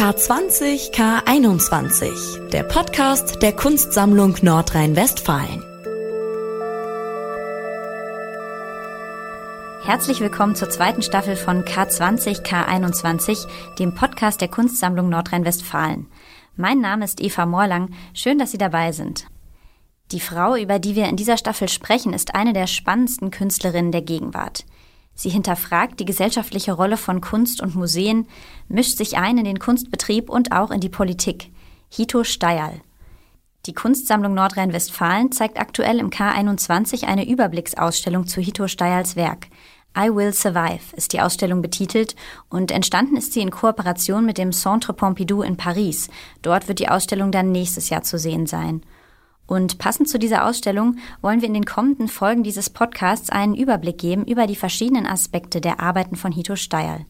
K20 K21, der Podcast der Kunstsammlung Nordrhein-Westfalen. Herzlich willkommen zur zweiten Staffel von K20 K21, dem Podcast der Kunstsammlung Nordrhein-Westfalen. Mein Name ist Eva Morlang. Schön, dass Sie dabei sind. Die Frau, über die wir in dieser Staffel sprechen, ist eine der spannendsten Künstlerinnen der Gegenwart. Sie hinterfragt die gesellschaftliche Rolle von Kunst und Museen, mischt sich ein in den Kunstbetrieb und auch in die Politik. Hito Steyerl. Die Kunstsammlung Nordrhein-Westfalen zeigt aktuell im K21 eine Überblicksausstellung zu Hito Steyerls Werk. I Will Survive ist die Ausstellung betitelt und entstanden ist sie in Kooperation mit dem Centre Pompidou in Paris. Dort wird die Ausstellung dann nächstes Jahr zu sehen sein. Und passend zu dieser Ausstellung wollen wir in den kommenden Folgen dieses Podcasts einen Überblick geben über die verschiedenen Aspekte der Arbeiten von Hito Steyerl.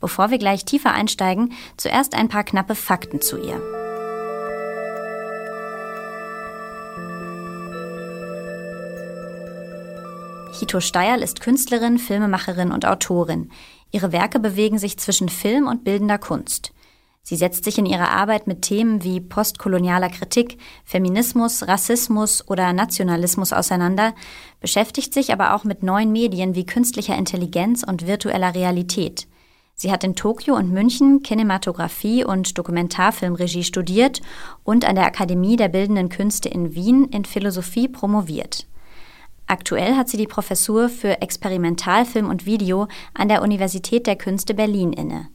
Bevor wir gleich tiefer einsteigen, zuerst ein paar knappe Fakten zu ihr. Hito Steyerl ist Künstlerin, Filmemacherin und Autorin. Ihre Werke bewegen sich zwischen Film und bildender Kunst. Sie setzt sich in ihrer Arbeit mit Themen wie postkolonialer Kritik, Feminismus, Rassismus oder Nationalismus auseinander, beschäftigt sich aber auch mit neuen Medien wie künstlicher Intelligenz und virtueller Realität. Sie hat in Tokio und München Kinematografie und Dokumentarfilmregie studiert und an der Akademie der Bildenden Künste in Wien in Philosophie promoviert. Aktuell hat sie die Professur für Experimentalfilm und Video an der Universität der Künste Berlin inne.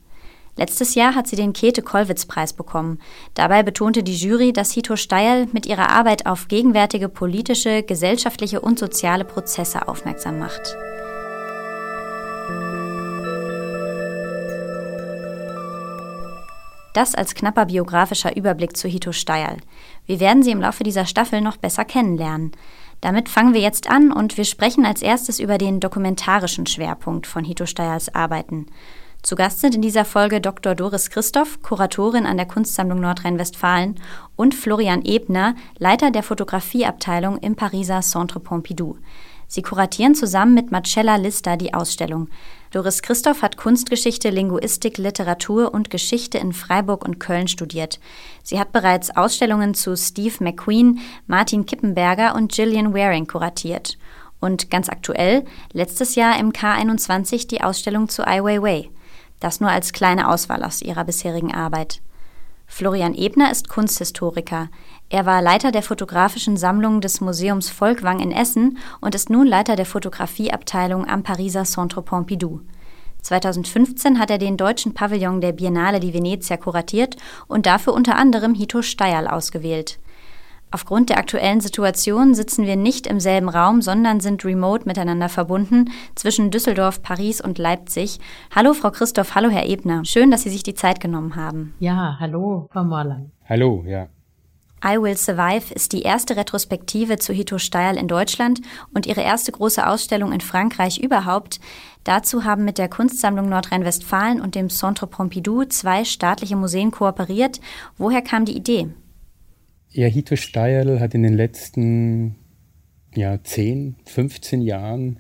Letztes Jahr hat sie den Käthe-Kollwitz-Preis bekommen. Dabei betonte die Jury, dass Hito Steil mit ihrer Arbeit auf gegenwärtige politische, gesellschaftliche und soziale Prozesse aufmerksam macht. Das als knapper biografischer Überblick zu Hito Steil. Wir werden sie im Laufe dieser Staffel noch besser kennenlernen. Damit fangen wir jetzt an und wir sprechen als erstes über den dokumentarischen Schwerpunkt von Hito Steils Arbeiten. Zu Gast sind in dieser Folge Dr. Doris Christoph, Kuratorin an der Kunstsammlung Nordrhein-Westfalen, und Florian Ebner, Leiter der Fotografieabteilung im Pariser Centre Pompidou. Sie kuratieren zusammen mit Marcella Lister die Ausstellung. Doris Christoph hat Kunstgeschichte, Linguistik, Literatur und Geschichte in Freiburg und Köln studiert. Sie hat bereits Ausstellungen zu Steve McQueen, Martin Kippenberger und Gillian Waring kuratiert. Und ganz aktuell, letztes Jahr im K21 die Ausstellung zu Ai Weiwei. Das nur als kleine Auswahl aus ihrer bisherigen Arbeit. Florian Ebner ist Kunsthistoriker. Er war Leiter der fotografischen Sammlung des Museums Volkwang in Essen und ist nun Leiter der Fotografieabteilung am Pariser Centre Pompidou. 2015 hat er den deutschen Pavillon der Biennale di Venezia kuratiert und dafür unter anderem Hito Steyerl ausgewählt. Aufgrund der aktuellen Situation sitzen wir nicht im selben Raum, sondern sind remote miteinander verbunden zwischen Düsseldorf, Paris und Leipzig. Hallo Frau Christoph, hallo Herr Ebner. Schön, dass Sie sich die Zeit genommen haben. Ja, hallo Frau Morland. Hallo, ja. I Will Survive ist die erste Retrospektive zu Hito Steil in Deutschland und ihre erste große Ausstellung in Frankreich überhaupt. Dazu haben mit der Kunstsammlung Nordrhein-Westfalen und dem Centre Pompidou zwei staatliche Museen kooperiert. Woher kam die Idee? Ja, Hito Steierl hat in den letzten ja, 10, 15 Jahren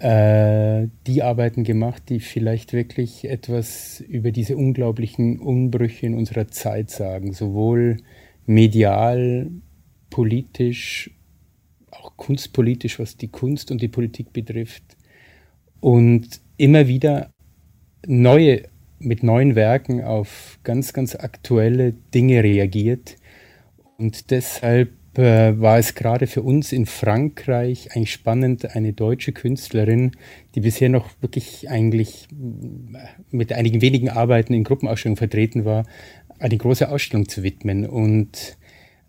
äh, die Arbeiten gemacht, die vielleicht wirklich etwas über diese unglaublichen Umbrüche in unserer Zeit sagen, sowohl medial, politisch, auch kunstpolitisch, was die Kunst und die Politik betrifft. Und immer wieder neue, mit neuen Werken auf ganz, ganz aktuelle Dinge reagiert und deshalb äh, war es gerade für uns in Frankreich eigentlich spannend, eine deutsche Künstlerin, die bisher noch wirklich eigentlich äh, mit einigen wenigen Arbeiten in Gruppenausstellungen vertreten war, eine große Ausstellung zu widmen. Und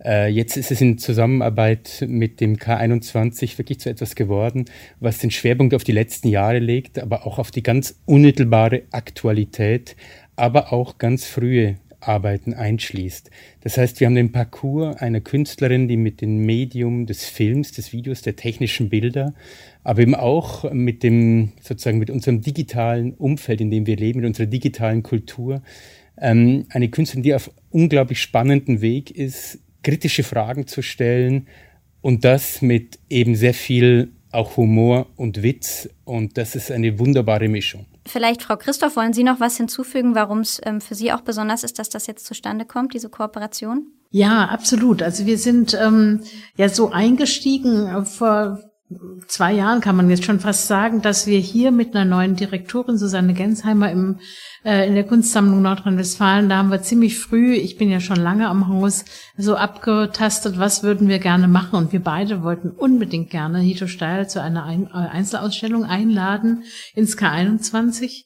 äh, jetzt ist es in Zusammenarbeit mit dem K21 wirklich zu etwas geworden, was den Schwerpunkt auf die letzten Jahre legt, aber auch auf die ganz unmittelbare Aktualität, aber auch ganz frühe Arbeiten einschließt. Das heißt, wir haben den Parcours einer Künstlerin, die mit dem Medium des Films, des Videos, der technischen Bilder, aber eben auch mit dem, sozusagen mit unserem digitalen Umfeld, in dem wir leben, mit unserer digitalen Kultur, ähm, eine Künstlerin, die auf unglaublich spannenden Weg ist, kritische Fragen zu stellen und das mit eben sehr viel auch Humor und Witz und das ist eine wunderbare Mischung. Vielleicht, Frau Christoph, wollen Sie noch was hinzufügen, warum es ähm, für Sie auch besonders ist, dass das jetzt zustande kommt, diese Kooperation? Ja, absolut. Also wir sind ähm, ja so eingestiegen äh, vor zwei Jahren kann man jetzt schon fast sagen, dass wir hier mit einer neuen Direktorin, Susanne Gensheimer, im, äh, in der Kunstsammlung Nordrhein-Westfalen, da haben wir ziemlich früh, ich bin ja schon lange am Haus, so abgetastet, was würden wir gerne machen. Und wir beide wollten unbedingt gerne Hito Steil zu einer Ein äh, Einzelausstellung einladen ins K21.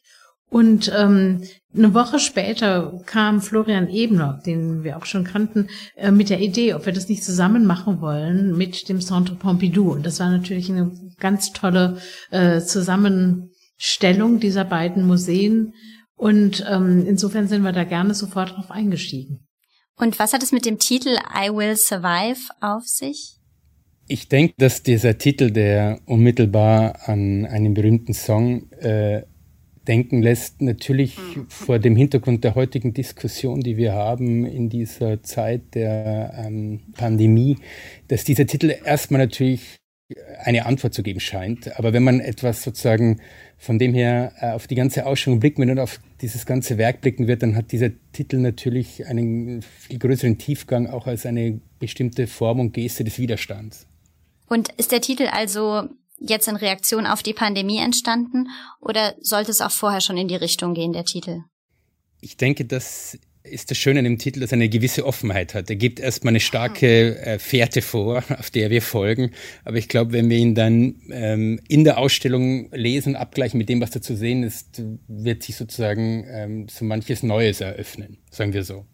Und ähm, eine Woche später kam Florian Ebner, den wir auch schon kannten, äh, mit der Idee, ob wir das nicht zusammen machen wollen mit dem Centre Pompidou. Und das war natürlich eine ganz tolle äh, Zusammenstellung dieser beiden Museen. Und ähm, insofern sind wir da gerne sofort drauf eingestiegen. Und was hat es mit dem Titel I Will Survive auf sich? Ich denke, dass dieser Titel, der unmittelbar an einen berühmten Song äh, denken lässt, natürlich vor dem Hintergrund der heutigen Diskussion, die wir haben in dieser Zeit der ähm, Pandemie, dass dieser Titel erstmal natürlich eine Antwort zu geben scheint. Aber wenn man etwas sozusagen von dem her äh, auf die ganze Ausstellung blicken wird und auf dieses ganze Werk blicken wird, dann hat dieser Titel natürlich einen viel größeren Tiefgang, auch als eine bestimmte Form und Geste des Widerstands. Und ist der Titel also jetzt in Reaktion auf die Pandemie entstanden oder sollte es auch vorher schon in die Richtung gehen, der Titel? Ich denke, das ist das Schöne an dem Titel, dass er eine gewisse Offenheit hat. Er gibt erstmal eine starke äh, Fährte vor, auf der wir folgen. Aber ich glaube, wenn wir ihn dann ähm, in der Ausstellung lesen, abgleichen mit dem, was da zu sehen ist, wird sich sozusagen ähm, so manches Neues eröffnen, sagen wir so.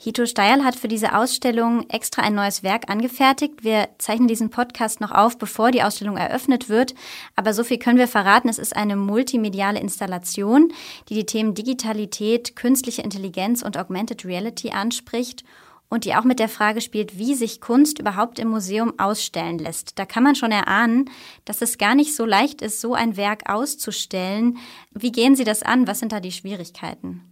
Hito Steil hat für diese Ausstellung extra ein neues Werk angefertigt. Wir zeichnen diesen Podcast noch auf, bevor die Ausstellung eröffnet wird. Aber so viel können wir verraten. Es ist eine multimediale Installation, die die Themen Digitalität, künstliche Intelligenz und Augmented Reality anspricht und die auch mit der Frage spielt, wie sich Kunst überhaupt im Museum ausstellen lässt. Da kann man schon erahnen, dass es gar nicht so leicht ist, so ein Werk auszustellen. Wie gehen Sie das an? Was sind da die Schwierigkeiten?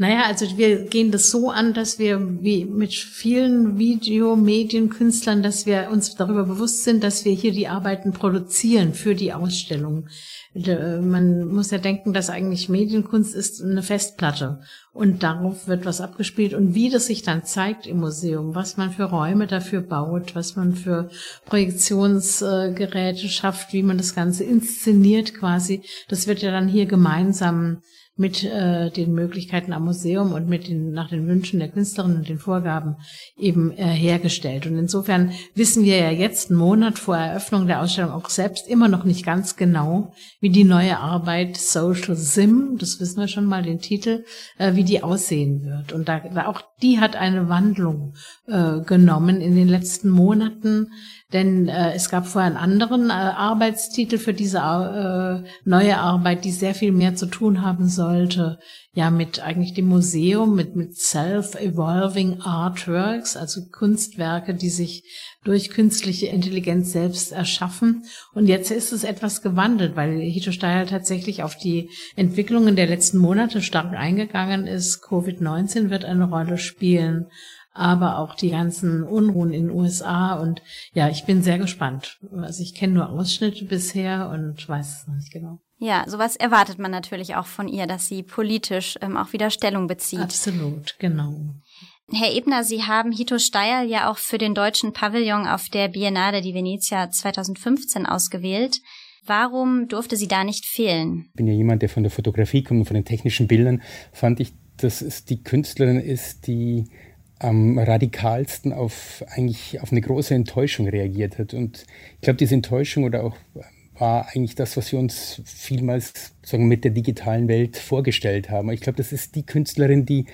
Naja, also wir gehen das so an, dass wir wie mit vielen Videomedienkünstlern, dass wir uns darüber bewusst sind, dass wir hier die Arbeiten produzieren für die Ausstellung. Man muss ja denken, dass eigentlich Medienkunst ist eine Festplatte und darauf wird was abgespielt und wie das sich dann zeigt im Museum, was man für Räume dafür baut, was man für Projektionsgeräte schafft, wie man das Ganze inszeniert quasi, das wird ja dann hier gemeinsam mit äh, den Möglichkeiten am Museum und mit den nach den Wünschen der Künstlerin und den Vorgaben eben äh, hergestellt. Und insofern wissen wir ja jetzt einen Monat vor Eröffnung der Ausstellung auch selbst immer noch nicht ganz genau, wie die neue Arbeit Social Sim, das wissen wir schon mal den Titel, äh, wie die aussehen wird. Und da, da auch die hat eine Wandlung äh, genommen in den letzten Monaten denn äh, es gab vorher einen anderen äh, Arbeitstitel für diese äh, neue Arbeit, die sehr viel mehr zu tun haben sollte, ja, mit eigentlich dem Museum, mit, mit self-evolving artworks, also Kunstwerke, die sich durch künstliche Intelligenz selbst erschaffen. Und jetzt ist es etwas gewandelt, weil Hito Steyer tatsächlich auf die Entwicklungen der letzten Monate stark eingegangen ist. Covid-19 wird eine Rolle spielen aber auch die ganzen Unruhen in den USA. Und ja, ich bin sehr gespannt. Also ich kenne nur Ausschnitte bisher und weiß es noch nicht genau. Ja, sowas erwartet man natürlich auch von ihr, dass sie politisch ähm, auch wieder Stellung bezieht. Absolut, genau. Herr Ebner, Sie haben Hito Steyer ja auch für den deutschen Pavillon auf der Biennale di Venezia 2015 ausgewählt. Warum durfte sie da nicht fehlen? Ich bin ja jemand, der von der Fotografie kommt und von den technischen Bildern. Fand ich, dass es die Künstlerin ist, die am radikalsten auf eigentlich auf eine große Enttäuschung reagiert hat. Und ich glaube, diese Enttäuschung oder auch war eigentlich das, was wir uns vielmals sagen, mit der digitalen Welt vorgestellt haben. Ich glaube, das ist die Künstlerin, die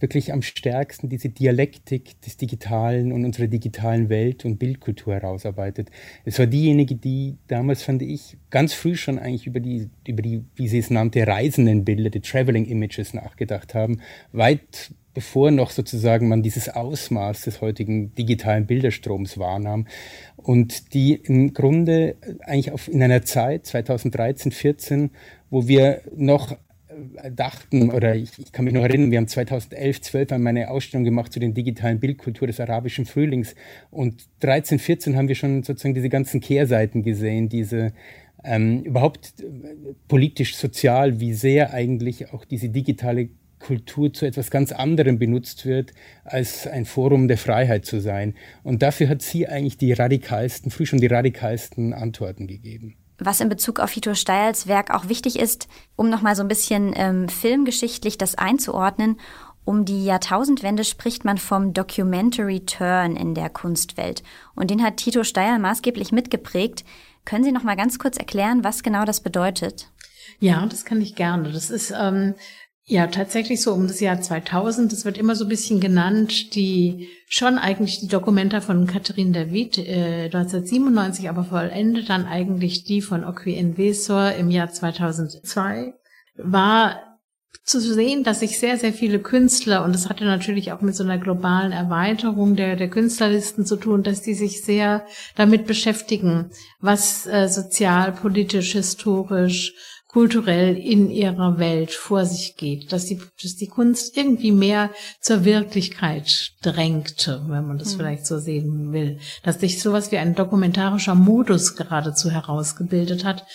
wirklich am stärksten diese Dialektik des Digitalen und unserer digitalen Welt und Bildkultur herausarbeitet. Es war diejenige, die damals, fand ich, ganz früh schon eigentlich über die, über die, wie sie es nannte, reisenden Bilder, die Traveling Images nachgedacht haben, weit bevor noch sozusagen man dieses Ausmaß des heutigen digitalen Bilderstroms wahrnahm und die im Grunde eigentlich auf, in einer Zeit 2013, 14, wo wir noch äh, dachten, oder ich, ich, kann mich noch erinnern, wir haben 2011, 12 einmal eine Ausstellung gemacht zu den digitalen Bildkultur des arabischen Frühlings und 13, 14 haben wir schon sozusagen diese ganzen Kehrseiten gesehen, diese ähm, überhaupt äh, politisch, sozial, wie sehr eigentlich auch diese digitale Kultur zu etwas ganz anderem benutzt wird, als ein Forum der Freiheit zu sein. Und dafür hat sie eigentlich die radikalsten, früh schon die radikalsten Antworten gegeben. Was in Bezug auf Hito Steyls Werk auch wichtig ist, um nochmal so ein bisschen ähm, filmgeschichtlich das einzuordnen, um die Jahrtausendwende spricht man vom Documentary Turn in der Kunstwelt. Und den hat Tito Steyer maßgeblich mitgeprägt. Können Sie noch mal ganz kurz erklären, was genau das bedeutet? Ja, das kann ich gerne. Das ist ähm, ja tatsächlich so um das Jahr 2000. Das wird immer so ein bisschen genannt, die schon eigentlich die Dokumenta von Catherine David äh, 1997, aber vollendet dann eigentlich die von Oqui Envesor im Jahr 2002 war zu sehen, dass sich sehr, sehr viele Künstler, und das hatte natürlich auch mit so einer globalen Erweiterung der, der Künstlerlisten zu tun, dass die sich sehr damit beschäftigen, was äh, sozial, politisch, historisch, kulturell in ihrer Welt vor sich geht, dass die, dass die Kunst irgendwie mehr zur Wirklichkeit drängte, wenn man das mhm. vielleicht so sehen will, dass sich sowas wie ein dokumentarischer Modus geradezu herausgebildet hat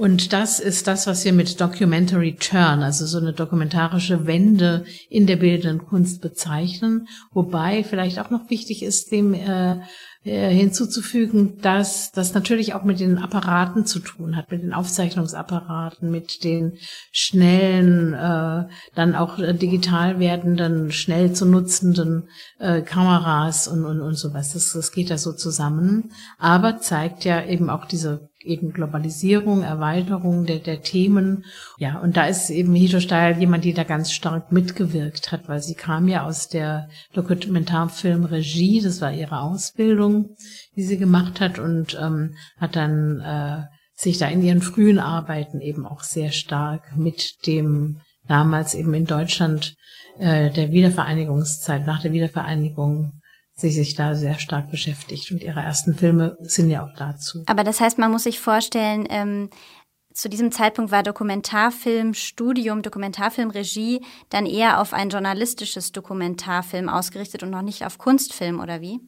und das ist das, was wir mit Documentary Turn, also so eine dokumentarische Wende in der bildenden Kunst bezeichnen. Wobei vielleicht auch noch wichtig ist, dem äh, äh, hinzuzufügen, dass das natürlich auch mit den Apparaten zu tun hat, mit den Aufzeichnungsapparaten, mit den schnellen, äh, dann auch digital werdenden, schnell zu nutzenden äh, Kameras und, und, und sowas. Das, das geht da so zusammen, aber zeigt ja eben auch diese eben Globalisierung, Erweiterung der, der Themen. Ja, und da ist eben Hito Steil jemand, die da ganz stark mitgewirkt hat, weil sie kam ja aus der Dokumentarfilmregie, das war ihre Ausbildung, die sie gemacht hat und ähm, hat dann äh, sich da in ihren frühen Arbeiten eben auch sehr stark mit dem damals eben in Deutschland äh, der Wiedervereinigungszeit, nach der Wiedervereinigung sie sich da sehr stark beschäftigt. Und ihre ersten Filme sind ja auch dazu. Aber das heißt, man muss sich vorstellen, ähm, zu diesem Zeitpunkt war Dokumentarfilmstudium, Dokumentarfilmregie dann eher auf ein journalistisches Dokumentarfilm ausgerichtet und noch nicht auf Kunstfilm, oder wie?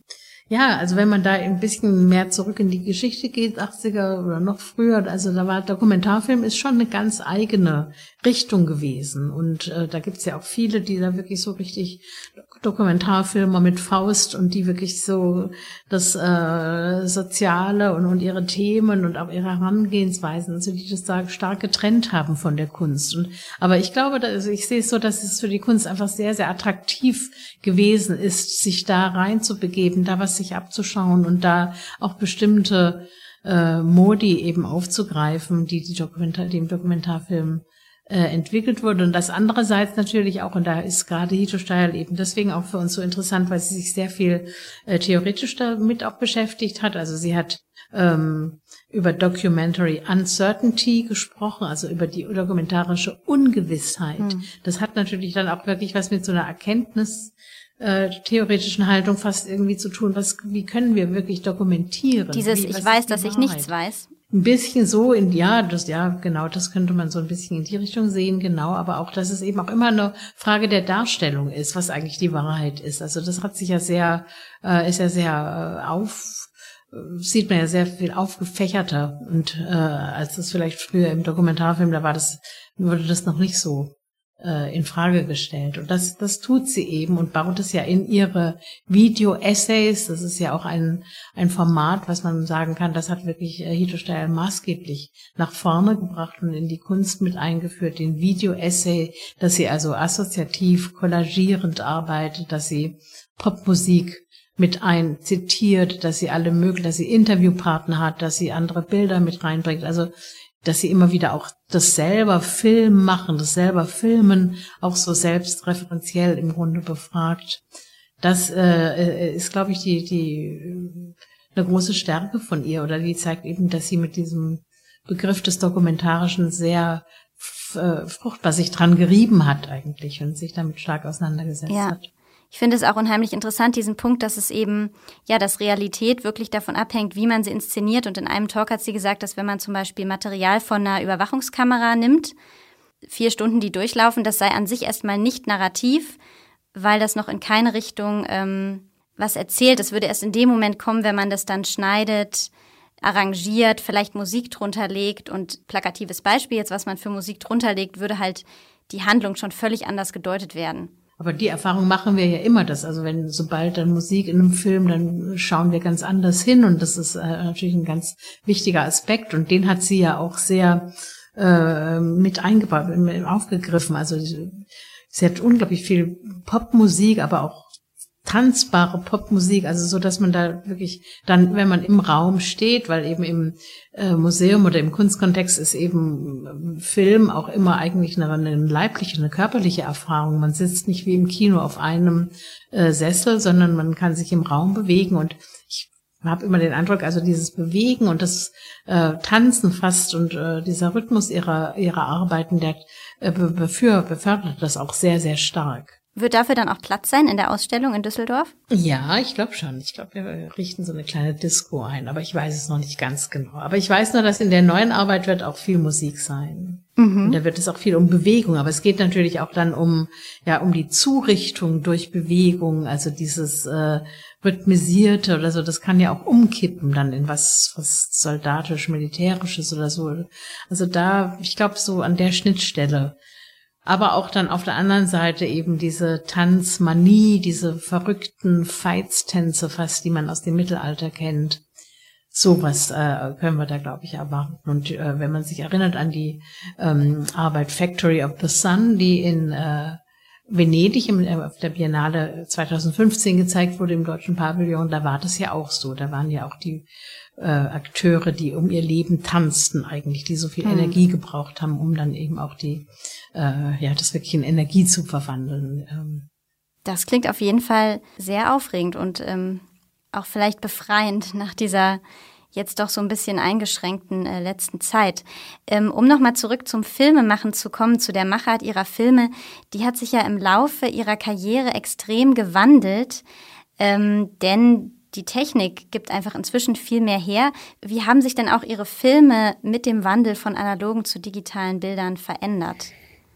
Ja, also wenn man da ein bisschen mehr zurück in die Geschichte geht, 80er oder noch früher, also da war Dokumentarfilm ist schon eine ganz eigene Richtung gewesen. Und äh, da gibt's ja auch viele, die da wirklich so richtig Dokumentarfilmer mit Faust und die wirklich so das äh, Soziale und, und ihre Themen und auch ihre Herangehensweisen, also die das da stark getrennt haben von der Kunst. Und, aber ich glaube, dass, also ich sehe es so, dass es für die Kunst einfach sehr, sehr attraktiv gewesen ist, sich da reinzubegeben, da was sich abzuschauen und da auch bestimmte äh, Modi eben aufzugreifen, die, die, Dokumentar, die im Dokumentarfilm entwickelt wurde. Und das andererseits natürlich auch, und da ist gerade Hito Steil eben deswegen auch für uns so interessant, weil sie sich sehr viel äh, theoretisch damit auch beschäftigt hat. Also sie hat ähm, über Documentary Uncertainty gesprochen, also über die dokumentarische Ungewissheit. Hm. Das hat natürlich dann auch wirklich was mit so einer Erkenntnis äh, theoretischen Haltung fast irgendwie zu tun. Was, wie können wir wirklich dokumentieren? Dieses wie, Ich weiß, dass ich nichts weiß ein bisschen so in, ja, das, ja, genau, das könnte man so ein bisschen in die Richtung sehen, genau, aber auch, dass es eben auch immer eine Frage der Darstellung ist, was eigentlich die Wahrheit ist. Also das hat sich ja sehr, äh, ist ja sehr äh, auf, sieht man ja sehr viel aufgefächerter und äh, als das vielleicht früher im Dokumentarfilm, da war das, wurde das noch nicht so äh, in Frage gestellt. Und das, das tut sie eben und baut es ja in ihre Video-Essays. Das ist ja auch ein, ein Format, was man sagen kann, das hat wirklich äh, Hito Steyer maßgeblich nach vorne gebracht und in die Kunst mit eingeführt, den Video-Essay, dass sie also assoziativ, kollagierend arbeitet, dass sie Popmusik mit ein zitiert, dass sie alle möglichen, dass sie Interviewpartner hat, dass sie andere Bilder mit reinbringt. Also dass sie immer wieder auch das selber Film machen, das selber Filmen, auch so selbstreferenziell im Grunde befragt. Das äh, äh ist, glaube ich, die, die eine große Stärke von ihr oder die zeigt eben, dass sie mit diesem Begriff des Dokumentarischen sehr äh, fruchtbar sich dran gerieben hat eigentlich und sich damit stark auseinandergesetzt ja. hat. Ich finde es auch unheimlich interessant, diesen Punkt, dass es eben, ja, dass Realität wirklich davon abhängt, wie man sie inszeniert. Und in einem Talk hat sie gesagt, dass wenn man zum Beispiel Material von einer Überwachungskamera nimmt, vier Stunden die durchlaufen, das sei an sich erstmal nicht narrativ, weil das noch in keine Richtung ähm, was erzählt. Das würde erst in dem Moment kommen, wenn man das dann schneidet, arrangiert, vielleicht Musik drunter legt und plakatives Beispiel jetzt, was man für Musik drunter legt, würde halt die Handlung schon völlig anders gedeutet werden. Aber die Erfahrung machen wir ja immer, dass also wenn sobald dann Musik in einem Film, dann schauen wir ganz anders hin und das ist äh, natürlich ein ganz wichtiger Aspekt und den hat sie ja auch sehr äh, mit eingebaut, aufgegriffen. Also sie hat unglaublich viel Popmusik, aber auch tanzbare Popmusik, also so, dass man da wirklich dann, wenn man im Raum steht, weil eben im äh, Museum oder im Kunstkontext ist eben äh, Film auch immer eigentlich eine, eine leibliche, eine körperliche Erfahrung. Man sitzt nicht wie im Kino auf einem äh, Sessel, sondern man kann sich im Raum bewegen und ich habe immer den Eindruck, also dieses Bewegen und das äh, Tanzen fast und äh, dieser Rhythmus ihrer ihrer Arbeiten, der äh, befür, befördert das auch sehr sehr stark. Wird dafür dann auch Platz sein in der Ausstellung in Düsseldorf? Ja, ich glaube schon. Ich glaube, wir richten so eine kleine Disco ein, aber ich weiß es noch nicht ganz genau. Aber ich weiß nur, dass in der neuen Arbeit wird auch viel Musik sein. Mhm. Und da wird es auch viel um Bewegung, aber es geht natürlich auch dann um ja um die Zurichtung durch Bewegung, also dieses äh, rhythmisierte oder so. Das kann ja auch umkippen dann in was was soldatisch militärisches oder so. Also da, ich glaube, so an der Schnittstelle aber auch dann auf der anderen Seite eben diese Tanzmanie, diese verrückten Feitstänze fast, die man aus dem Mittelalter kennt. Sowas äh, können wir da, glaube ich, erwarten. Und äh, wenn man sich erinnert an die ähm, Arbeit Factory of the Sun, die in äh, Venedig im, äh, auf der Biennale 2015 gezeigt wurde im Deutschen Pavillon, da war das ja auch so. Da waren ja auch die äh, Akteure, die um ihr Leben tanzten eigentlich, die so viel mhm. Energie gebraucht haben, um dann eben auch die, äh, ja, das wirklich in Energie zu verwandeln. Ähm. Das klingt auf jeden Fall sehr aufregend und ähm, auch vielleicht befreiend nach dieser jetzt doch so ein bisschen eingeschränkten äh, letzten Zeit. Ähm, um nochmal zurück zum Filmemachen zu kommen, zu der Machart ihrer Filme, die hat sich ja im Laufe ihrer Karriere extrem gewandelt, ähm, denn die Technik gibt einfach inzwischen viel mehr her. Wie haben sich denn auch Ihre Filme mit dem Wandel von analogen zu digitalen Bildern verändert?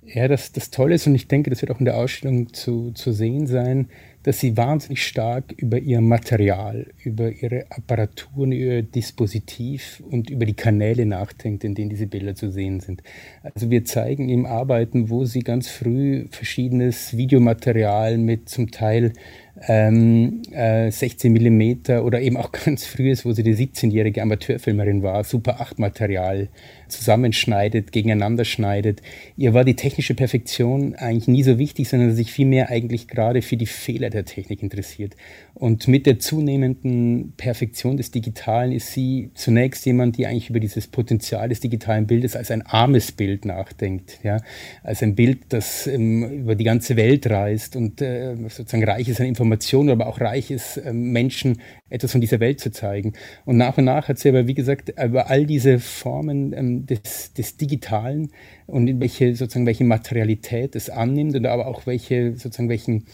Ja, das, das Tolle ist, und ich denke, das wird auch in der Ausstellung zu, zu sehen sein, dass sie wahnsinnig stark über ihr Material, über ihre Apparaturen, ihr Dispositiv und über die Kanäle nachdenkt, in denen diese Bilder zu sehen sind. Also wir zeigen ihm Arbeiten, wo sie ganz früh verschiedenes Videomaterial mit zum Teil ähm, äh, 16 Millimeter oder eben auch ganz frühes, wo sie die 17-jährige Amateurfilmerin war, Super 8 Material zusammenschneidet, gegeneinander schneidet. Ihr war die technische Perfektion eigentlich nie so wichtig, sondern sich vielmehr eigentlich gerade für die Fehler der Technik interessiert. Und mit der zunehmenden Perfektion des Digitalen ist sie zunächst jemand, die eigentlich über dieses Potenzial des digitalen Bildes als ein armes Bild nachdenkt, ja, als ein Bild, das ähm, über die ganze Welt reist und äh, sozusagen reich ist an Informationen, aber auch reich ist, äh, Menschen etwas von dieser Welt zu zeigen. Und nach und nach hat sie aber, wie gesagt, über all diese Formen ähm, des, des Digitalen und in welche sozusagen welche Materialität es annimmt und aber auch welche sozusagen welchen,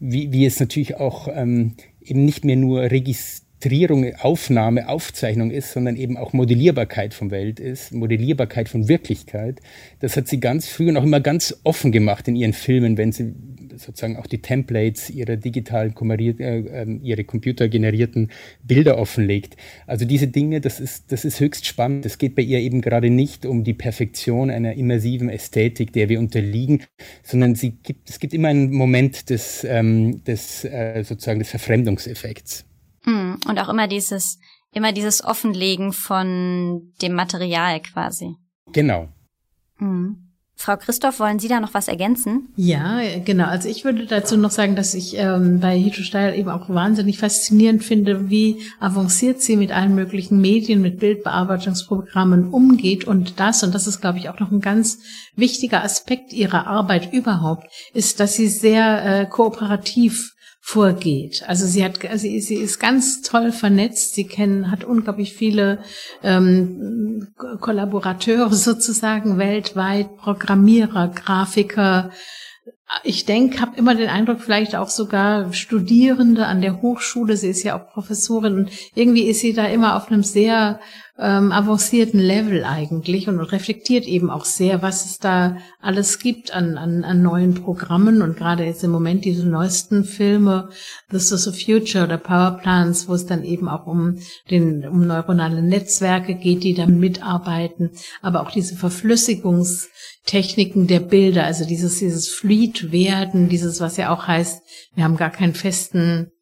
wie, wie es natürlich auch ähm, eben nicht mehr nur Registrierung, Aufnahme, Aufzeichnung ist, sondern eben auch Modellierbarkeit von Welt ist, Modellierbarkeit von Wirklichkeit. Das hat sie ganz früh und auch immer ganz offen gemacht in ihren Filmen, wenn sie sozusagen auch die Templates ihrer digitalen, äh, ähm, ihre computergenerierten Bilder offenlegt. Also diese Dinge, das ist, das ist höchst spannend. Es geht bei ihr eben gerade nicht um die Perfektion einer immersiven Ästhetik, der wir unterliegen, sondern sie gibt, es gibt immer einen Moment des, ähm, des äh, sozusagen des Verfremdungseffekts. Hm, und auch immer dieses, immer dieses Offenlegen von dem Material quasi. Genau. Mhm. Frau Christoph, wollen Sie da noch was ergänzen? Ja, genau. Also ich würde dazu noch sagen, dass ich ähm, bei Hito Steil eben auch wahnsinnig faszinierend finde, wie avanciert sie mit allen möglichen Medien, mit Bildbearbeitungsprogrammen umgeht und das, und das ist, glaube ich, auch noch ein ganz wichtiger Aspekt ihrer Arbeit überhaupt, ist, dass sie sehr äh, kooperativ vorgeht. Also sie hat, sie, sie ist ganz toll vernetzt. Sie kennen, hat unglaublich viele ähm, Kollaborateure sozusagen weltweit, Programmierer, Grafiker. Ich denke, habe immer den Eindruck, vielleicht auch sogar Studierende an der Hochschule. Sie ist ja auch Professorin und irgendwie ist sie da immer auf einem sehr ähm, avancierten Level eigentlich und reflektiert eben auch sehr, was es da alles gibt an, an, an neuen Programmen und gerade jetzt im Moment diese neuesten Filme, This is the Future oder Power Plants, wo es dann eben auch um den, um neuronale Netzwerke geht, die da mitarbeiten, aber auch diese Verflüssigungstechniken der Bilder, also dieses, dieses Fluid werden, dieses, was ja auch heißt, wir haben gar keinen festen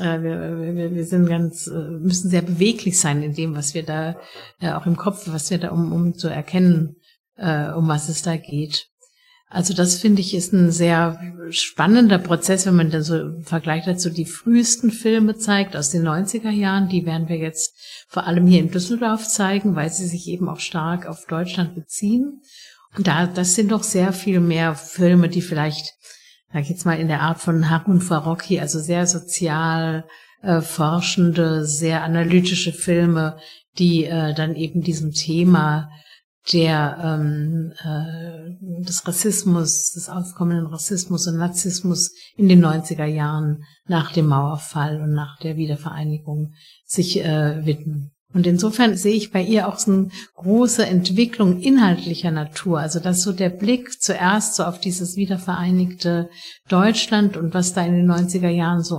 äh, wir, wir, wir sind ganz, äh, müssen sehr beweglich sein in dem, was wir da, äh, auch im Kopf, was wir da, um, um zu erkennen, äh, um was es da geht. Also das finde ich ist ein sehr spannender Prozess, wenn man dann so im Vergleich dazu die frühesten Filme zeigt aus den 90er Jahren. Die werden wir jetzt vor allem hier in Düsseldorf zeigen, weil sie sich eben auch stark auf Deutschland beziehen. Und da, das sind doch sehr viel mehr Filme, die vielleicht sag ich jetzt mal, in der Art von Harun Farocki, also sehr sozial äh, forschende, sehr analytische Filme, die äh, dann eben diesem Thema der ähm, äh, des Rassismus, des aufkommenden Rassismus und Narzissmus in den 90er Jahren nach dem Mauerfall und nach der Wiedervereinigung sich äh, widmen. Und insofern sehe ich bei ihr auch so eine große Entwicklung inhaltlicher Natur. Also dass so der Blick zuerst so auf dieses wiedervereinigte Deutschland und was da in den 90er Jahren so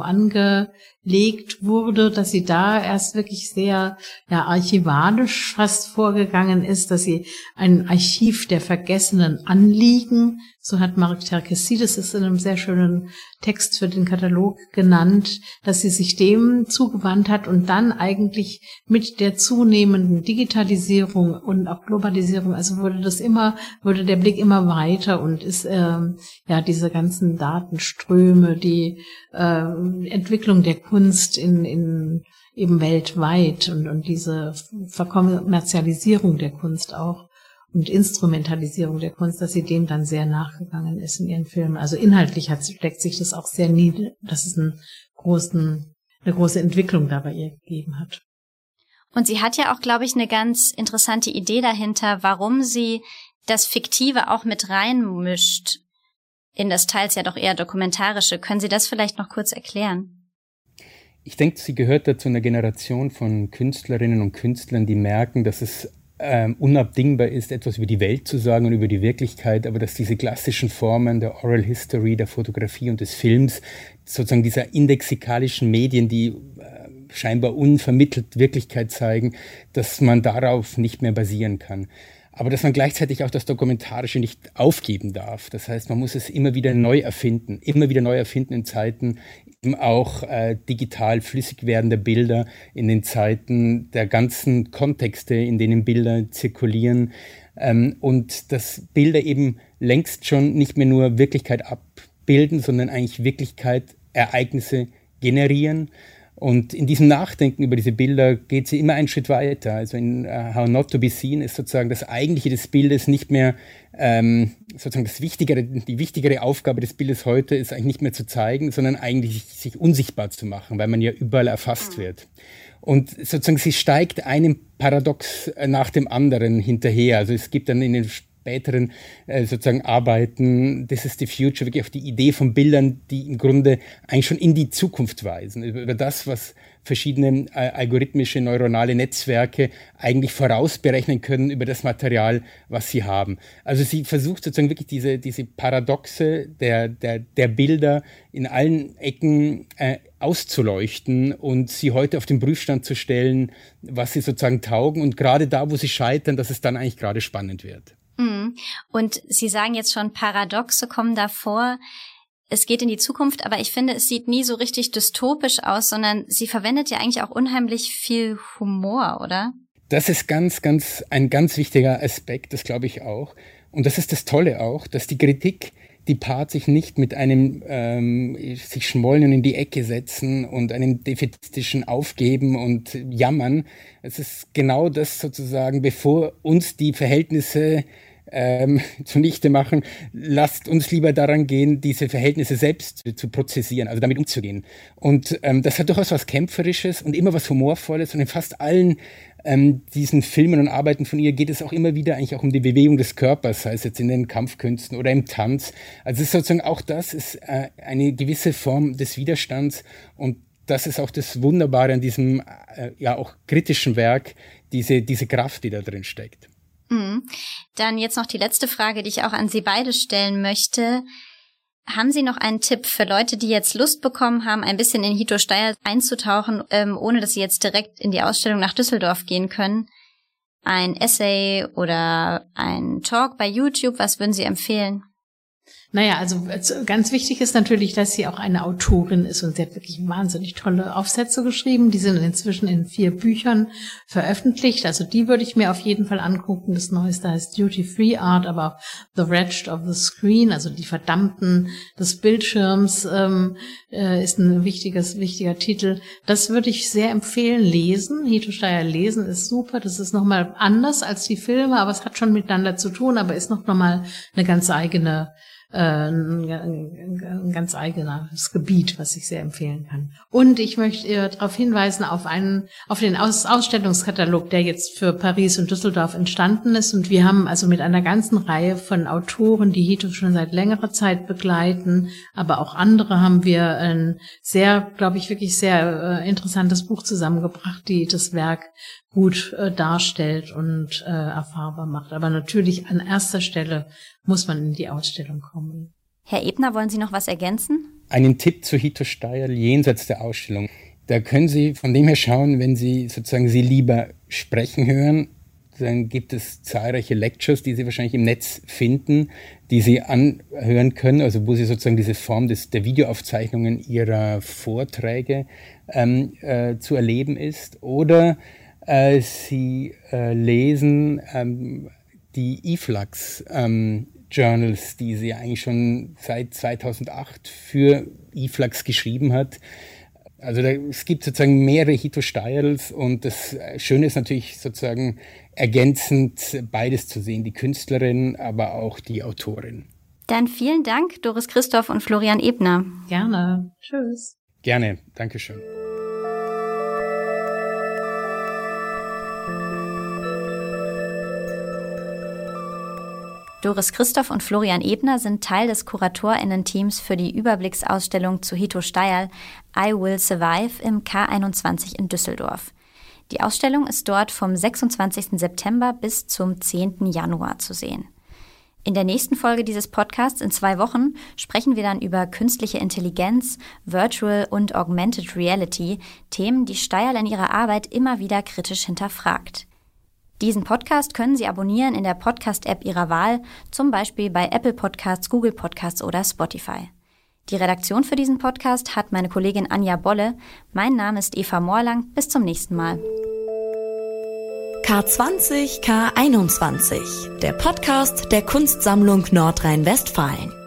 angelegt wurde, dass sie da erst wirklich sehr ja, archivalisch fast vorgegangen ist, dass sie ein Archiv der vergessenen Anliegen so hat Marek Terkesides es in einem sehr schönen Text für den Katalog genannt, dass sie sich dem zugewandt hat und dann eigentlich mit der zunehmenden Digitalisierung und auch Globalisierung, also wurde das immer, wurde der Blick immer weiter und ist ähm, ja diese ganzen Datenströme, die äh, Entwicklung der Kunst in, in eben weltweit und, und diese Verkommerzialisierung der Kunst auch und Instrumentalisierung der Kunst, dass sie dem dann sehr nachgegangen ist in ihren Filmen. Also inhaltlich hat, steckt sich das auch sehr nieder, dass es einen großen, eine große Entwicklung da bei ihr gegeben hat. Und sie hat ja auch, glaube ich, eine ganz interessante Idee dahinter, warum sie das Fiktive auch mit reinmischt in das teils ja doch eher dokumentarische. Können Sie das vielleicht noch kurz erklären? Ich denke, sie gehört da zu einer Generation von Künstlerinnen und Künstlern, die merken, dass es ähm, unabdingbar ist, etwas über die Welt zu sagen und über die Wirklichkeit, aber dass diese klassischen Formen der Oral History, der Fotografie und des Films, sozusagen dieser indexikalischen Medien, die äh, scheinbar unvermittelt Wirklichkeit zeigen, dass man darauf nicht mehr basieren kann aber dass man gleichzeitig auch das Dokumentarische nicht aufgeben darf. Das heißt, man muss es immer wieder neu erfinden, immer wieder neu erfinden in Zeiten eben auch äh, digital flüssig werdender Bilder, in den Zeiten der ganzen Kontexte, in denen Bilder zirkulieren ähm, und dass Bilder eben längst schon nicht mehr nur Wirklichkeit abbilden, sondern eigentlich Wirklichkeit, Ereignisse generieren und in diesem Nachdenken über diese Bilder geht sie immer einen Schritt weiter. Also in uh, How Not to Be Seen ist sozusagen das Eigentliche des Bildes nicht mehr ähm, sozusagen das wichtigere, die wichtigere Aufgabe des Bildes heute ist eigentlich nicht mehr zu zeigen, sondern eigentlich sich unsichtbar zu machen, weil man ja überall erfasst mhm. wird. Und sozusagen sie steigt einem Paradox nach dem anderen hinterher. Also es gibt dann in den späteren äh, sozusagen Arbeiten, This is the Future, wirklich auf die Idee von Bildern, die im Grunde eigentlich schon in die Zukunft weisen, über, das, was verschiedene äh, algorithmische neuronale Netzwerke eigentlich vorausberechnen können über das Material, was sie haben. Also sie versucht sozusagen wirklich diese, diese Paradoxe der, der, der Bilder in allen Ecken äh, auszuleuchten und sie heute auf den Prüfstand zu stellen, was sie sozusagen taugen und gerade da, wo sie scheitern, dass es dann eigentlich gerade spannend wird. Mhm. Und Sie sagen jetzt schon, Paradoxe kommen davor. Es geht in die Zukunft, aber ich finde, es sieht nie so richtig dystopisch aus, sondern sie verwendet ja eigentlich auch unheimlich viel Humor, oder? Das ist ganz, ganz, ein ganz wichtiger Aspekt, das glaube ich auch. Und das ist das Tolle auch, dass die Kritik, die paart sich nicht mit einem ähm, sich schmollen in die Ecke setzen und einem defetistischen Aufgeben und Jammern. Es ist genau das sozusagen, bevor uns die Verhältnisse ähm, zunichte machen, lasst uns lieber daran gehen, diese Verhältnisse selbst zu, zu prozessieren, also damit umzugehen. Und ähm, das hat durchaus was Kämpferisches und immer was Humorvolles und in fast allen ähm, diesen Filmen und Arbeiten von ihr geht es auch immer wieder eigentlich auch um die Bewegung des Körpers, sei es jetzt in den Kampfkünsten oder im Tanz. Also sozusagen auch das ist äh, eine gewisse Form des Widerstands und das ist auch das Wunderbare an diesem äh, ja auch kritischen Werk, diese, diese Kraft, die da drin steckt. Mhm. Dann jetzt noch die letzte Frage, die ich auch an Sie beide stellen möchte. Haben Sie noch einen Tipp für Leute, die jetzt Lust bekommen haben, ein bisschen in Hito Steyr einzutauchen, ähm, ohne dass sie jetzt direkt in die Ausstellung nach Düsseldorf gehen können? Ein Essay oder ein Talk bei YouTube, was würden Sie empfehlen? Naja, also ganz wichtig ist natürlich, dass sie auch eine Autorin ist und sie hat wirklich wahnsinnig tolle Aufsätze geschrieben. Die sind inzwischen in vier Büchern veröffentlicht. Also die würde ich mir auf jeden Fall angucken. Das Neueste heißt Duty Free Art, aber auch The Wretched of the Screen, also die Verdammten des Bildschirms ähm, äh, ist ein wichtiges, wichtiger Titel. Das würde ich sehr empfehlen, lesen. Hito Steyer lesen ist super. Das ist nochmal anders als die Filme, aber es hat schon miteinander zu tun, aber ist noch mal eine ganz eigene ein, ein ganz eigenes Gebiet, was ich sehr empfehlen kann. Und ich möchte äh, darauf hinweisen auf einen, auf den Aus Ausstellungskatalog, der jetzt für Paris und Düsseldorf entstanden ist. Und wir haben also mit einer ganzen Reihe von Autoren, die Hito schon seit längerer Zeit begleiten, aber auch andere haben wir ein sehr, glaube ich, wirklich sehr äh, interessantes Buch zusammengebracht, die das Werk gut äh, darstellt und äh, erfahrbar macht. Aber natürlich an erster Stelle muss man in die Ausstellung kommen. Herr Ebner, wollen Sie noch was ergänzen? Einen Tipp zu Hito Steierl jenseits der Ausstellung. Da können Sie von dem her schauen, wenn Sie sozusagen Sie lieber sprechen hören, dann gibt es zahlreiche Lectures, die Sie wahrscheinlich im Netz finden, die Sie anhören können, also wo Sie sozusagen diese Form des, der Videoaufzeichnungen Ihrer Vorträge ähm, äh, zu erleben ist. Oder äh, Sie äh, lesen ähm, die IFLAX ähm, Journals, die sie eigentlich schon seit 2008 für IFLAX geschrieben hat. Also da, es gibt sozusagen mehrere Hito-Styles und das Schöne ist natürlich sozusagen ergänzend beides zu sehen, die Künstlerin, aber auch die Autorin. Dann vielen Dank, Doris Christoph und Florian Ebner. Gerne. Tschüss. Gerne. Dankeschön. Doris Christoph und Florian Ebner sind Teil des KuratorInnen-Teams für die Überblicksausstellung zu Hito Steyerl I Will Survive im K21 in Düsseldorf. Die Ausstellung ist dort vom 26. September bis zum 10. Januar zu sehen. In der nächsten Folge dieses Podcasts in zwei Wochen sprechen wir dann über künstliche Intelligenz, Virtual und Augmented Reality, Themen, die Steyerl in ihrer Arbeit immer wieder kritisch hinterfragt. Diesen Podcast können Sie abonnieren in der Podcast-App Ihrer Wahl, zum Beispiel bei Apple Podcasts, Google Podcasts oder Spotify. Die Redaktion für diesen Podcast hat meine Kollegin Anja Bolle. Mein Name ist Eva Morlang. Bis zum nächsten Mal. K20 K21, der Podcast der Kunstsammlung Nordrhein-Westfalen.